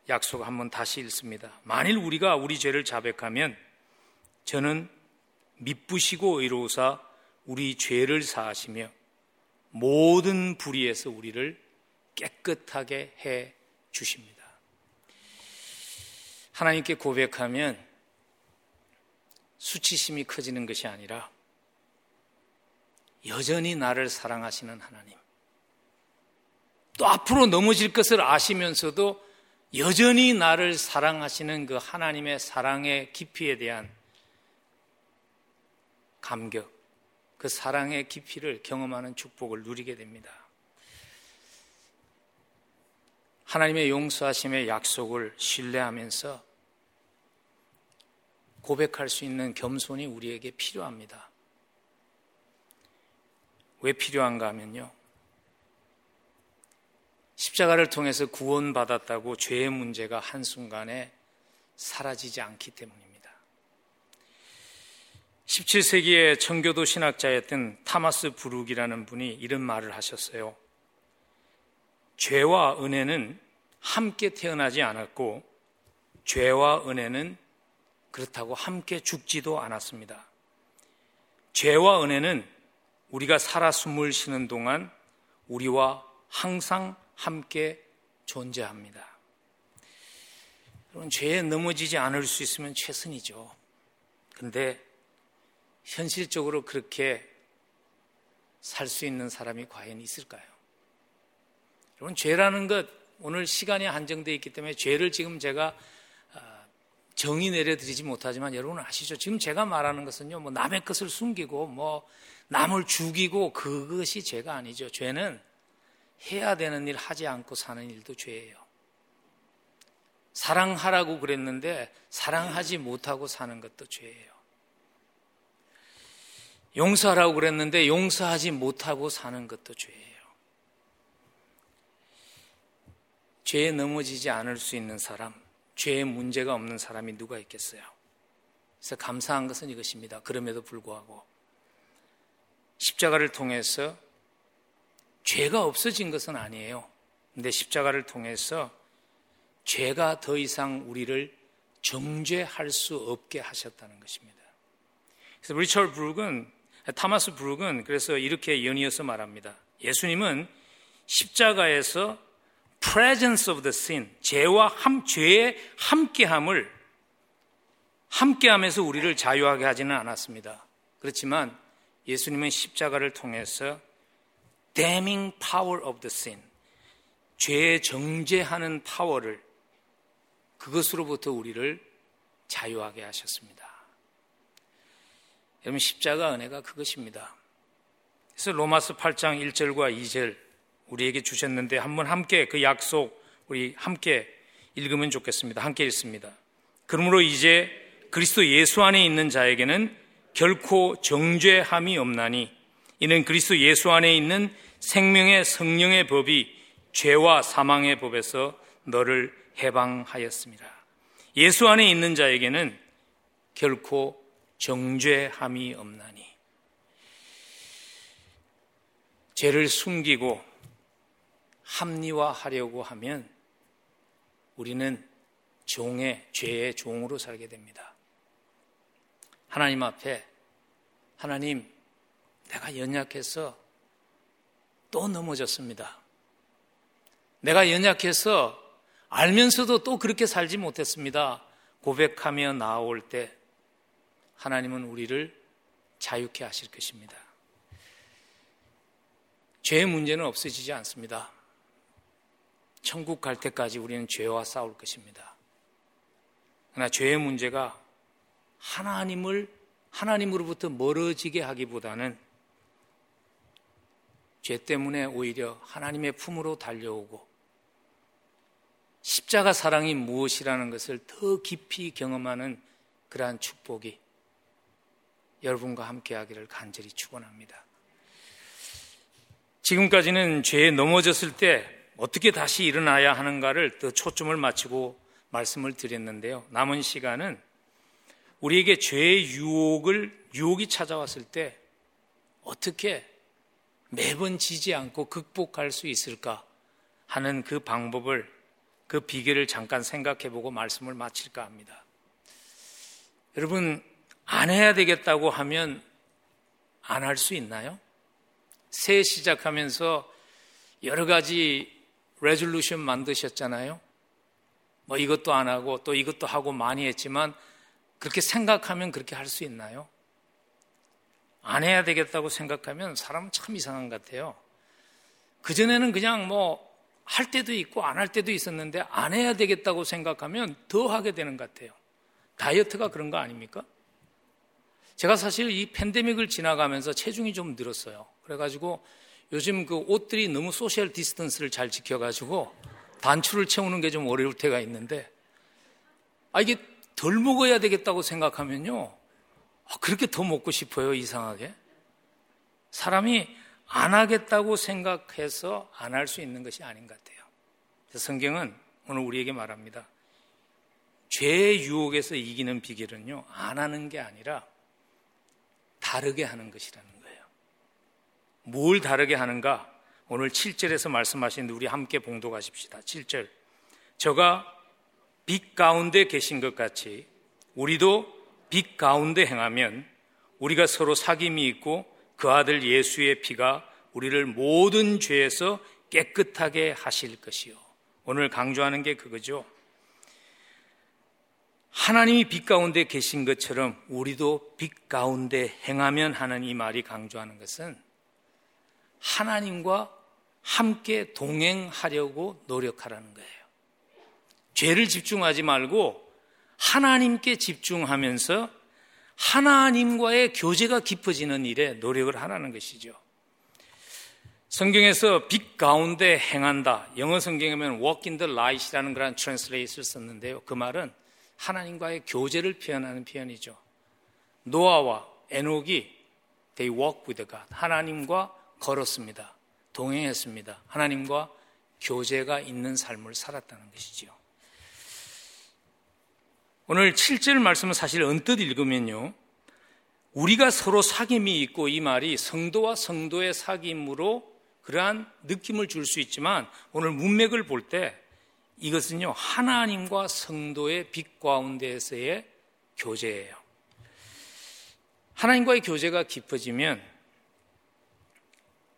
약속 한번 다시 읽습니다. 만일 우리가 우리 죄를 자백하면 저는 미쁘시고 의로우사 우리 죄를 사하시며 모든 불의에서 우리를 깨끗하게 해 주십니다. 하나님께 고백하면 수치심이 커지는 것이 아니라 여전히 나를 사랑하시는 하나님. 또 앞으로 넘어질 것을 아시면서도 여전히 나를 사랑하시는 그 하나님의 사랑의 깊이에 대한 감격, 그 사랑의 깊이를 경험하는 축복을 누리게 됩니다. 하나님의 용서하심의 약속을 신뢰하면서 고백할 수 있는 겸손이 우리에게 필요합니다. 왜 필요한가 하면요. 십자가를 통해서 구원받았다고 죄의 문제가 한순간에 사라지지 않기 때문입니다. 17세기의 청교도 신학자였던 타마스 부룩이라는 분이 이런 말을 하셨어요. 죄와 은혜는 함께 태어나지 않았고, 죄와 은혜는 그렇다고 함께 죽지도 않았습니다. 죄와 은혜는 우리가 살아 숨을 쉬는 동안 우리와 항상 함께 존재합니다. 여러분, 죄에 넘어지지 않을 수 있으면 최선이죠. 근데 현실적으로 그렇게 살 수 있는 사람이 과연 있을까요? 여러분, 죄라는 것, 오늘 시간이 한정되어 있기 때문에 죄를 지금 제가 아, 정의 내려드리지 못하지만 여러분 아시죠? 지금 제가 말하는 것은요, 뭐 남의 것을 숨기고, 뭐 남을 죽이고 그것이 죄가 아니죠. 죄는 해야 되는 일 하지 않고 사는 일도 죄예요. 사랑하라고 그랬는데 사랑하지 못하고 사는 것도 죄예요. 용서하라고 그랬는데 용서하지 못하고 사는 것도 죄예요. 죄에 넘어지지 않을 수 있는 사람, 죄에 문제가 없는 사람이 누가 있겠어요? 그래서 감사한 것은 이것입니다. 그럼에도 불구하고 십자가를 통해서 죄가 없어진 것은 아니에요. 근데 십자가를 통해서 죄가 더 이상 우리를 정죄할 수 없게 하셨다는 것입니다. 그래서 리처드 브룩은 타마스 브룩은 그래서 이렇게 연이어서 말합니다. 예수님은 십자가에서 presence of the sin, 죄와 함, 죄의 함께함을 함께하면서 우리를 자유하게 하지는 않았습니다. 그렇지만 예수님은 십자가를 통해서 damning power of the sin, 죄 정죄하는 파워를 그것으로부터 우리를 자유하게 하셨습니다. 여러분 십자가 은혜가 그것입니다. 그래서 로마서 8장 1절과 2절 우리에게 주셨는데 한번 함께 그 약속 우리 함께 읽으면 좋겠습니다. 함께 읽습니다. 그러므로 이제 그리스도 예수 안에 있는 자에게는 결코 정죄함이 없나니 이는 그리스도 예수 안에 있는 생명의 성령의 법이 죄와 사망의 법에서 너를 해방하였습니다. 예수 안에 있는 자에게는 결코 정죄함이 없나니 죄를 숨기고 합리화하려고 하면 우리는 종의 죄의 종으로 살게 됩니다. 하나님 앞에 하나님 내가 연약해서 또 넘어졌습니다. 내가 연약해서 알면서도 또 그렇게 살지 못했습니다. 고백하며 나아올 때 하나님은 우리를 자유케 하실 것입니다. 죄의 문제는 없어지지 않습니다. 천국 갈 때까지 우리는 죄와 싸울 것입니다. 그러나 죄의 문제가 하나님을 하나님으로부터 멀어지게 하기보다는 죄 때문에 오히려 하나님의 품으로 달려오고 십자가 사랑이 무엇이라는 것을 더 깊이 경험하는 그러한 축복이 여러분과 함께 하기를 간절히 축원합니다. 지금까지는 죄에 넘어졌을 때 어떻게 다시 일어나야 하는가를 더 초점을 맞추고 말씀을 드렸는데요. 남은 시간은 우리에게 죄의 유혹을 유혹이 찾아왔을 때 어떻게 매번 지지 않고 극복할 수 있을까 하는 그 방법을 그 비결을 잠깐 생각해 보고 말씀을 마칠까 합니다. 여러분 안 해야 되겠다고 하면 안 할 수 있나요? 새해 시작하면서 여러 가지 레졸루션 만드셨잖아요. 뭐 이것도 안 하고 또 이것도 하고 많이 했지만 그렇게 생각하면 그렇게 할 수 있나요? 안 해야 되겠다고 생각하면 사람은 참 이상한 것 같아요. 그전에는 그냥 뭐 할 때도 있고 안 할 때도 있었는데 안 해야 되겠다고 생각하면 더 하게 되는 것 같아요. 다이어트가 그런 거 아닙니까? 제가 사실 이 팬데믹을 지나가면서 체중이 좀 늘었어요. 그래가지고 요즘 그 옷들이 너무 social distance를 잘 지켜가지고 단추를 채우는 게 좀 어려울 때가 있는데 아 이게 덜 먹어야 되겠다고 생각하면요 아, 그렇게 더 먹고 싶어요 이상하게 사람이 안 하겠다고 생각해서 안 할 수 있는 것이 아닌 것 같아요. 성경은 오늘 우리에게 말합니다. 죄의 유혹에서 이기는 비결은요 안 하는 게 아니라 다르게 하는 것이라는 거예요. 뭘 다르게 하는가? 오늘 7절에서 말씀하신 우리 함께 봉독하십시다. 7절. 저가 빛 가운데 계신 것 같이 우리도 빛 가운데 행하면 우리가 서로 사귐이 있고 그 아들 예수의 피가 우리를 모든 죄에서 깨끗하게 하실 것이요. 오늘 강조하는 게 그거죠. 하나님이 빛 가운데 계신 것처럼 우리도 빛 가운데 행하면 하는 이 말이 강조하는 것은 하나님과 함께 동행하려고 노력하라는 거예요. 죄를 집중하지 말고 하나님께 집중하면서 하나님과의 교제가 깊어지는 일에 노력을 하라는 것이죠. 성경에서 빛 가운데 행한다. 영어 성경에는 walk in the light이라는 그런 translate를 썼는데요. 그 말은 하나님과의 교제를 표현하는 표현이죠. 노아와 에녹이 they walk with God. 하나님과 걸었습니다. 동행했습니다. 하나님과 교제가 있는 삶을 살았다는 것이지요. 오늘 7절 말씀을 사실 언뜻 읽으면요. 우리가 서로 사귐이 있고 이 말이 성도와 성도의 사귐으로 그러한 느낌을 줄 수 있지만 오늘 문맥을 볼 때 이것은요. 하나님과 성도의 빛 가운데에서의 교제예요. 하나님과의 교제가 깊어지면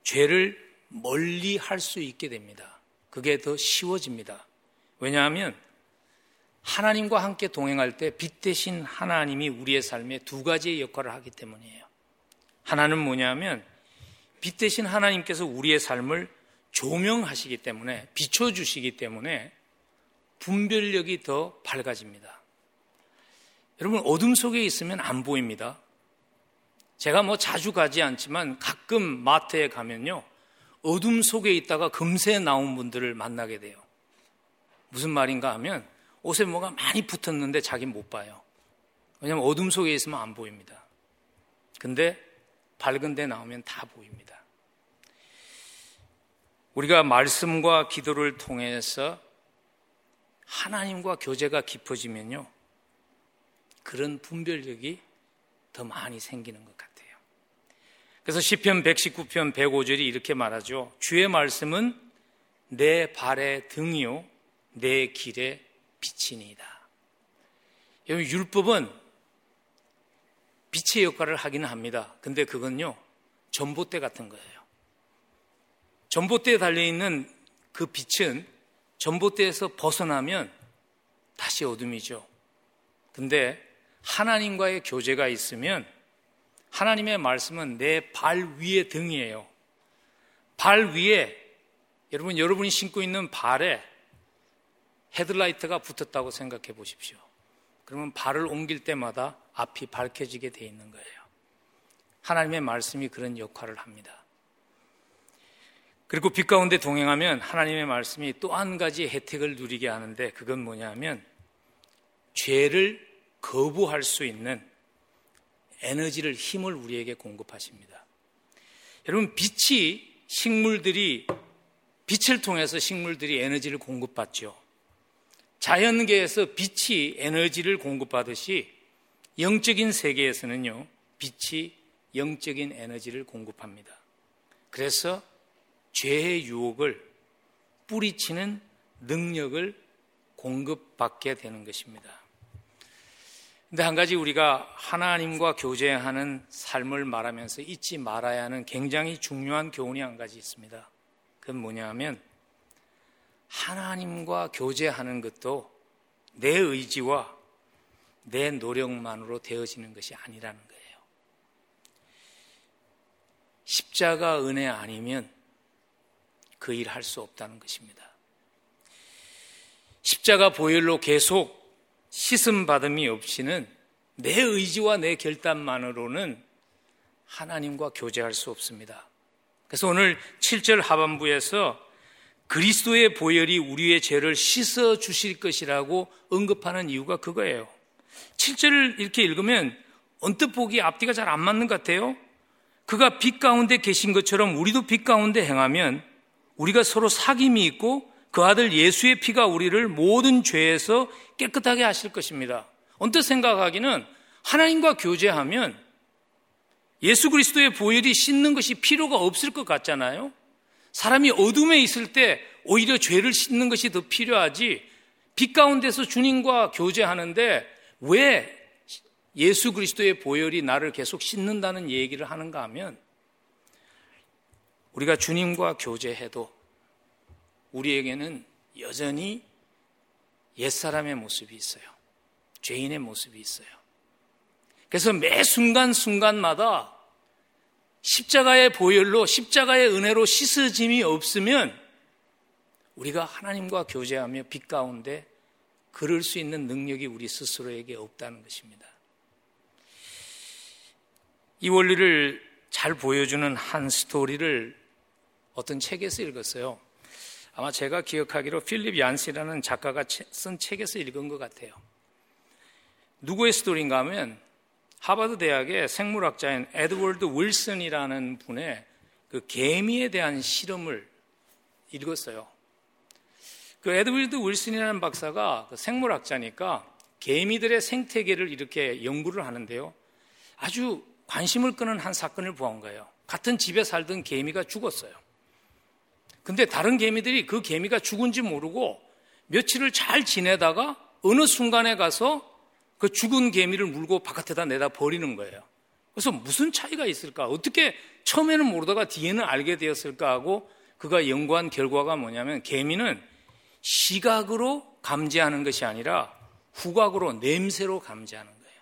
죄를 멀리 할 수 있게 됩니다. 그게 더 쉬워집니다. 왜냐하면 하나님과 함께 동행할 때 빛 대신 하나님이 우리의 삶에 두 가지의 역할을 하기 때문이에요. 하나는 뭐냐면 빛 대신 하나님께서 우리의 삶을 조명하시기 때문에 비춰주시기 때문에 분별력이 더 밝아집니다. 여러분 어둠 속에 있으면 안 보입니다. 제가 뭐 자주 가지 않지만 가끔 마트에 가면요 어둠 속에 있다가 금세 나온 분들을 만나게 돼요. 무슨 말인가 하면 옷에 뭐가 많이 붙었는데 자기 못 봐요. 왜냐하면 어둠 속에 있으면 안 보입니다. 근데 밝은 데 나오면 다 보입니다. 우리가 말씀과 기도를 통해서 하나님과 교제가 깊어지면요. 그런 분별력이 더 많이 생기는 것 같아요. 그래서 시편 119편 105절이 이렇게 말하죠. 주의 말씀은 내 발의 등이요 내 길의 빛이니이다. 여러분 율법은 빛의 역할을 하기는 합니다. 근데 그건요 전봇대 같은 거예요. 전봇대에 달려 있는 그 빛은 전봇대에서 벗어나면 다시 어둠이죠. 근데 하나님과의 교제가 있으면 하나님의 말씀은 내 발 위의 등이에요. 발 위에 여러분 여러분이 신고 있는 발에 헤드라이트가 붙었다고 생각해 보십시오. 그러면 발을 옮길 때마다 앞이 밝혀지게 돼 있는 거예요. 하나님의 말씀이 그런 역할을 합니다. 그리고 빛 가운데 동행하면 하나님의 말씀이 또 한 가지 혜택을 누리게 하는데 그건 뭐냐면 죄를 거부할 수 있는 에너지를 힘을 우리에게 공급하십니다. 여러분 빛이 식물들이 빛을 통해서 식물들이 에너지를 공급받죠. 자연계에서 빛이 에너지를 공급하듯이 영적인 세계에서는요, 빛이 영적인 에너지를 공급합니다. 그래서 죄의 유혹을 뿌리치는 능력을 공급받게 되는 것입니다. 근데 한 가지 우리가 하나님과 교제하는 삶을 말하면서 잊지 말아야 하는 굉장히 중요한 교훈이 한 가지 있습니다. 그건 뭐냐 하면 하나님과 교제하는 것도 내 의지와 내 노력만으로 되어지는 것이 아니라는 거예요. 십자가 은혜 아니면 그 일 할 수 없다는 것입니다. 십자가 보혈로 계속 씻음 받음이 없이는 내 의지와 내 결단만으로는 하나님과 교제할 수 없습니다. 그래서 오늘 7절 하반부에서 그리스도의 보혈이 우리의 죄를 씻어 주실 것이라고 언급하는 이유가 그거예요. 7절을 이렇게 읽으면 언뜻 보기 앞뒤가 잘 안 맞는 것 같아요. 그가 빛 가운데 계신 것처럼 우리도 빛 가운데 행하면 우리가 서로 사귐이 있고 그 아들 예수의 피가 우리를 모든 죄에서 깨끗하게 하실 것입니다. 언뜻 생각하기는 하나님과 교제하면 예수 그리스도의 보혈이 씻는 것이 필요가 없을 것 같잖아요. 사람이 어둠에 있을 때 오히려 죄를 씻는 것이 더 필요하지. 빛 가운데서 주님과 교제하는데 왜 예수 그리스도의 보혈이 나를 계속 씻는다는 얘기를 하는가 하면 우리가 주님과 교제해도 우리에게는 여전히 옛사람의 모습이 있어요. 죄인의 모습이 있어요. 그래서 매 순간순간마다 십자가의 보혈로 십자가의 은혜로 씻어짐이 없으면 우리가 하나님과 교제하며 빛 가운데 그럴 수 있는 능력이 우리 스스로에게 없다는 것입니다. 이 원리를 잘 보여주는 한 스토리를 어떤 책에서 읽었어요. 아마 제가 기억하기로 필립 얀시라는 작가가 쓴 책에서 읽은 것 같아요. 누구의 스토리인가 하면 하버드 대학의 생물학자인 에드워드 윌슨이라는 분의 그 개미에 대한 실험을 읽었어요. 그 에드워드 윌슨이라는 박사가 그 생물학자니까 개미들의 생태계를 이렇게 연구를 하는데요. 아주 관심을 끄는 한 사건을 보한 거예요. 같은 집에 살던 개미가 죽었어요. 근데 다른 개미들이 그 개미가 죽은지 모르고 며칠을 잘 지내다가 어느 순간에 가서 그 죽은 개미를 물고 바깥에다 내다 버리는 거예요. 그래서 무슨 차이가 있을까? 어떻게 처음에는 모르다가 뒤에는 알게 되었을까 하고 그가 연구한 결과가 뭐냐면 개미는 시각으로 감지하는 것이 아니라 후각으로 냄새로 감지하는 거예요.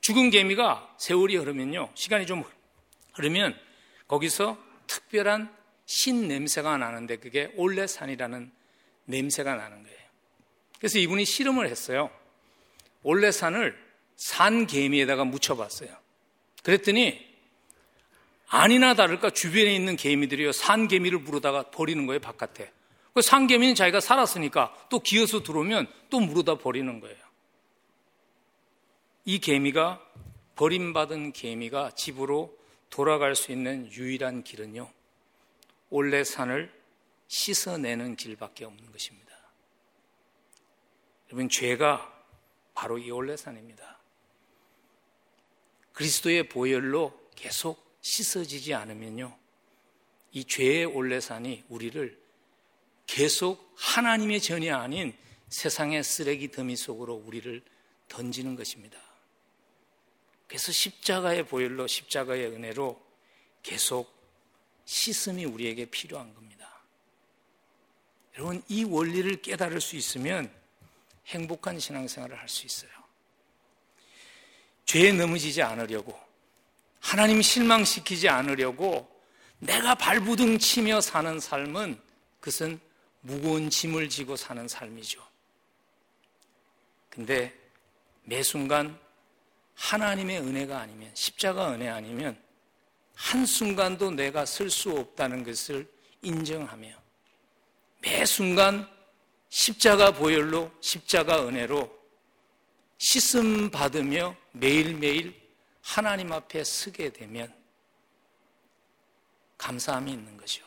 죽은 개미가 세월이 흐르면요. 시간이 좀 흐르면 거기서 특별한 신 냄새가 나는데 그게 올레산이라는 냄새가 나는 거예요. 그래서 이분이 실험을 했어요. 올레산을 산 개미에다가 묻혀봤어요. 그랬더니 아니나 다를까 주변에 있는 개미들이요 산 개미를 물어다가 버리는 거예요 바깥에. 그 산 개미는 자기가 살았으니까 또 기어서 들어오면 또 물어다 버리는 거예요. 이 개미가 버림받은 개미가 집으로 돌아갈 수 있는 유일한 길은요 올레 산을 씻어내는 길밖에 없는 것입니다. 여러분 죄가 바로 이 올레산입니다. 그리스도의 보혈로 계속 씻어지지 않으면요. 이 죄의 올레산이 우리를 계속 하나님의 전이 아닌 세상의 쓰레기 더미 속으로 우리를 던지는 것입니다. 그래서 십자가의 보혈로 십자가의 은혜로 계속 씻음이 우리에게 필요한 겁니다. 여러분, 이 원리를 깨달을 수 있으면 행복한 신앙생활을 할 수 있어요. 죄에 넘어지지 않으려고, 하나님 실망시키지 않으려고 내가 발부둥 치며 사는 삶은 그것은 무거운 짐을 지고 사는 삶이죠. 근데 매 순간 하나님의 은혜가 아니면, 십자가 은혜 아니면 한순간도 내가 쓸 수 없다는 것을 인정하며 매 순간 십자가 보혈로 십자가 은혜로 씻음 받으며 매일매일 하나님 앞에 서게 되면 감사함이 있는 거죠.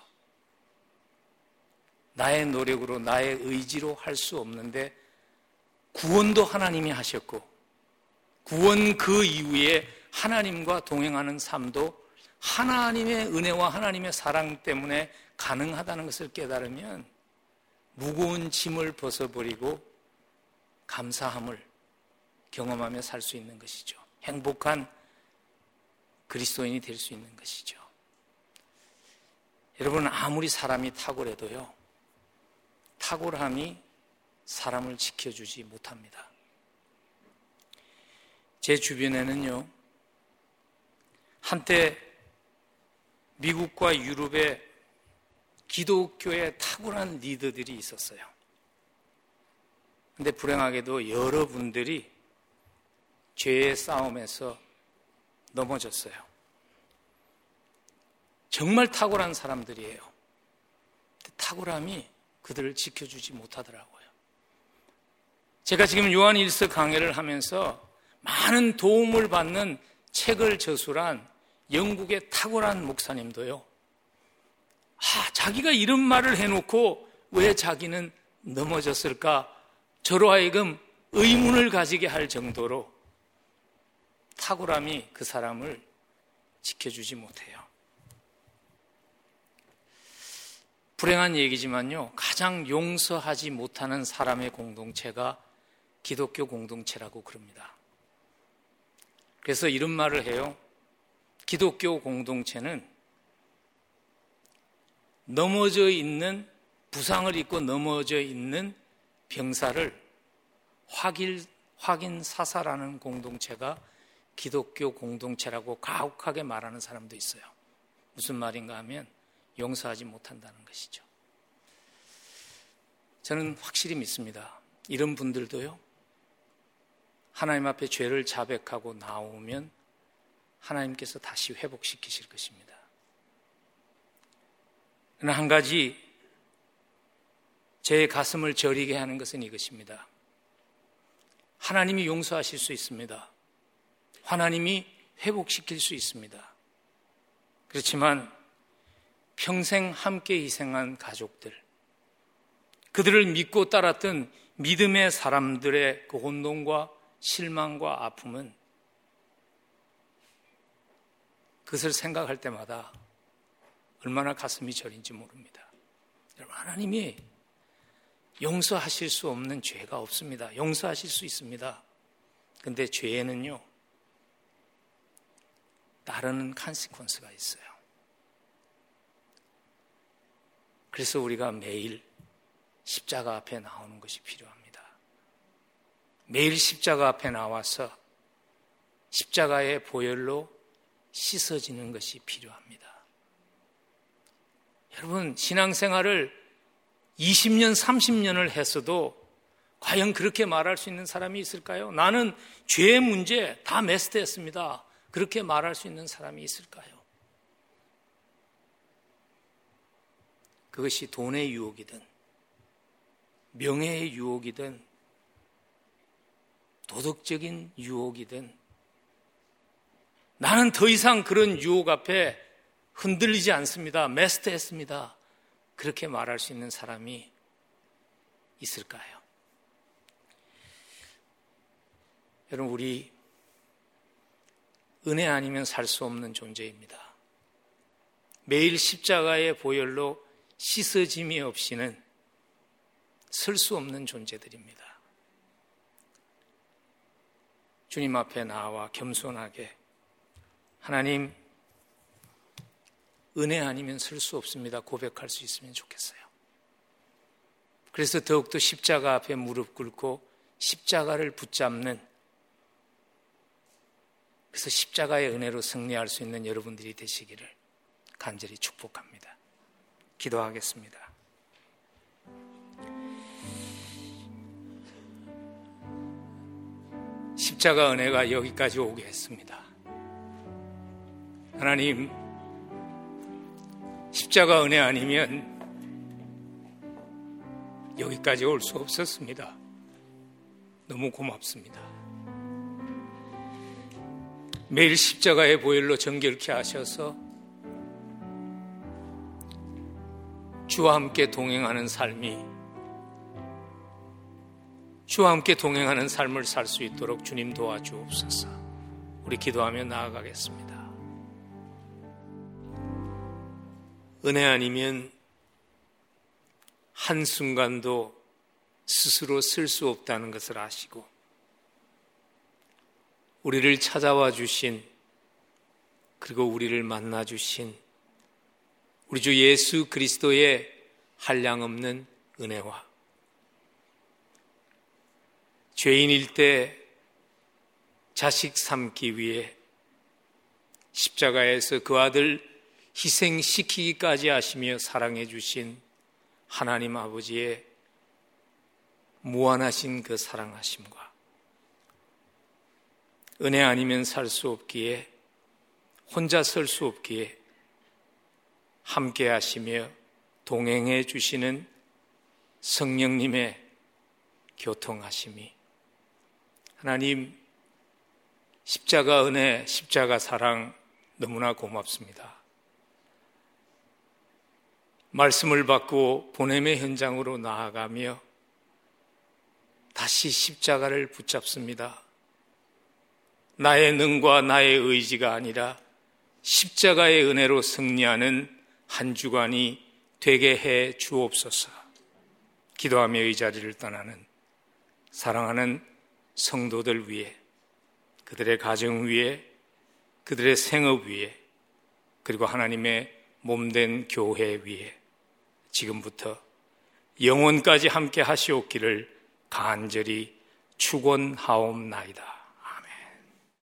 나의 노력으로 나의 의지로 할 수 없는데 구원도 하나님이 하셨고 구원 그 이후에 하나님과 동행하는 삶도 하나님의 은혜와 하나님의 사랑 때문에 가능하다는 것을 깨달으면 무거운 짐을 벗어버리고 감사함을 경험하며 살 수 있는 것이죠. 행복한 그리스도인이 될 수 있는 것이죠. 여러분, 아무리 사람이 탁월해도요, 탁월함이 사람을 지켜주지 못합니다. 제 주변에는요, 한때 미국과 유럽의 기독교의 탁월한 리더들이 있었어요. 근데 불행하게도 여러분들이 죄의 싸움에서 넘어졌어요. 정말 탁월한 사람들이에요. 탁월함이 그들을 지켜주지 못하더라고요. 제가 지금 요한 일서 강해를 하면서 많은 도움을 받는 책을 저술한 영국의 탁월한 목사님도요. 아, 자기가 이런 말을 해놓고 왜 자기는 넘어졌을까? 저로 하여금 의문을 가지게 할 정도로 탁월함이 그 사람을 지켜주지 못해요. 불행한 얘기지만요, 가장 용서하지 못하는 사람의 공동체가 기독교 공동체라고 그럽니다. 그래서 이런 말을 해요. 기독교 공동체는 넘어져 있는 부상을 입고 넘어져 있는 병사를 확인, 확인 사살하는 공동체가 기독교 공동체라고 가혹하게 말하는 사람도 있어요. 무슨 말인가 하면 용서하지 못한다는 것이죠. 저는 확실히 믿습니다. 이런 분들도요, 하나님 앞에 죄를 자백하고 나오면 하나님께서 다시 회복시키실 것입니다. 한 가지 제 가슴을 저리게 하는 것은 이것입니다. 하나님이 용서하실 수 있습니다. 하나님이 회복시킬 수 있습니다. 그렇지만 평생 함께 희생한 가족들, 그들을 믿고 따랐던 믿음의 사람들의 그 혼돈과 실망과 아픔은 그것을 생각할 때마다 얼마나 가슴이 저린지 모릅니다. 여러분, 하나님이 용서하실 수 없는 죄가 없습니다. 용서하실 수 있습니다. 근데 죄에는요, 따르는 컨시퀀스가 있어요. 그래서 우리가 매일 십자가 앞에 나오는 것이 필요합니다. 매일 십자가 앞에 나와서 십자가의 보혈로 씻어지는 것이 필요합니다. 여러분, 신앙생활을 20년, 30년을 했어도 과연 그렇게 말할 수 있는 사람이 있을까요? 나는 죄의 문제 다 메스트했습니다. 그렇게 말할 수 있는 사람이 있을까요? 그것이 돈의 유혹이든, 명예의 유혹이든, 도덕적인 유혹이든, 나는 더 이상 그런 유혹 앞에 흔들리지 않습니다. 메스트했습니다. 그렇게 말할 수 있는 사람이 있을까요? 여러분, 우리 은혜 아니면 살 수 없는 존재입니다. 매일 십자가의 보혈로 씻어짐이 없이는 설 수 없는 존재들입니다. 주님 앞에 나와 겸손하게 하나님 은혜 아니면 설 수 없습니다. 고백할 수 있으면 좋겠어요. 그래서 더욱더 십자가 앞에 무릎 꿇고 십자가를 붙잡는 그래서 십자가의 은혜로 승리할 수 있는 여러분들이 되시기를 간절히 축복합니다. 기도하겠습니다. 십자가 은혜가 여기까지 오게 했습니다. 하나님, 십자가 은혜 아니면 여기까지 올 수 없었습니다. 너무 고맙습니다. 매일 십자가의 보혈로 정결케 하셔서 주와 함께 동행하는 삶이 주와 함께 동행하는 삶을 살 수 있도록 주님 도와주옵소서. 우리 기도하며 나아가겠습니다. 은혜 아니면 한순간도 스스로 쓸 수 없다는 것을 아시고 우리를 찾아와 주신 그리고 우리를 만나 주신 우리 주 예수 그리스도의 한량 없는 은혜와 죄인일 때 자식 삼기 위해 십자가에서 그 아들 희생시키기까지 하시며 사랑해 주신 하나님 아버지의 무한하신 그 사랑하심과 은혜 아니면 살 수 없기에 혼자 설 수 없기에 함께 하시며 동행해 주시는 성령님의 교통하심이 하나님 십자가 은혜, 십자가 사랑 너무나 고맙습니다. 말씀을 받고 보냄의 현장으로 나아가며 다시 십자가를 붙잡습니다. 나의 능과 나의 의지가 아니라 십자가의 은혜로 승리하는 한 주간이 되게 해 주옵소서. 기도하며 이 자리를 떠나는 사랑하는 성도들 위해 그들의 가정 위에 그들의 생업 위에 그리고 하나님의 몸된 교회 위에 지금부터 영원까지 함께 하시옵기를 간절히 축원하옵나이다.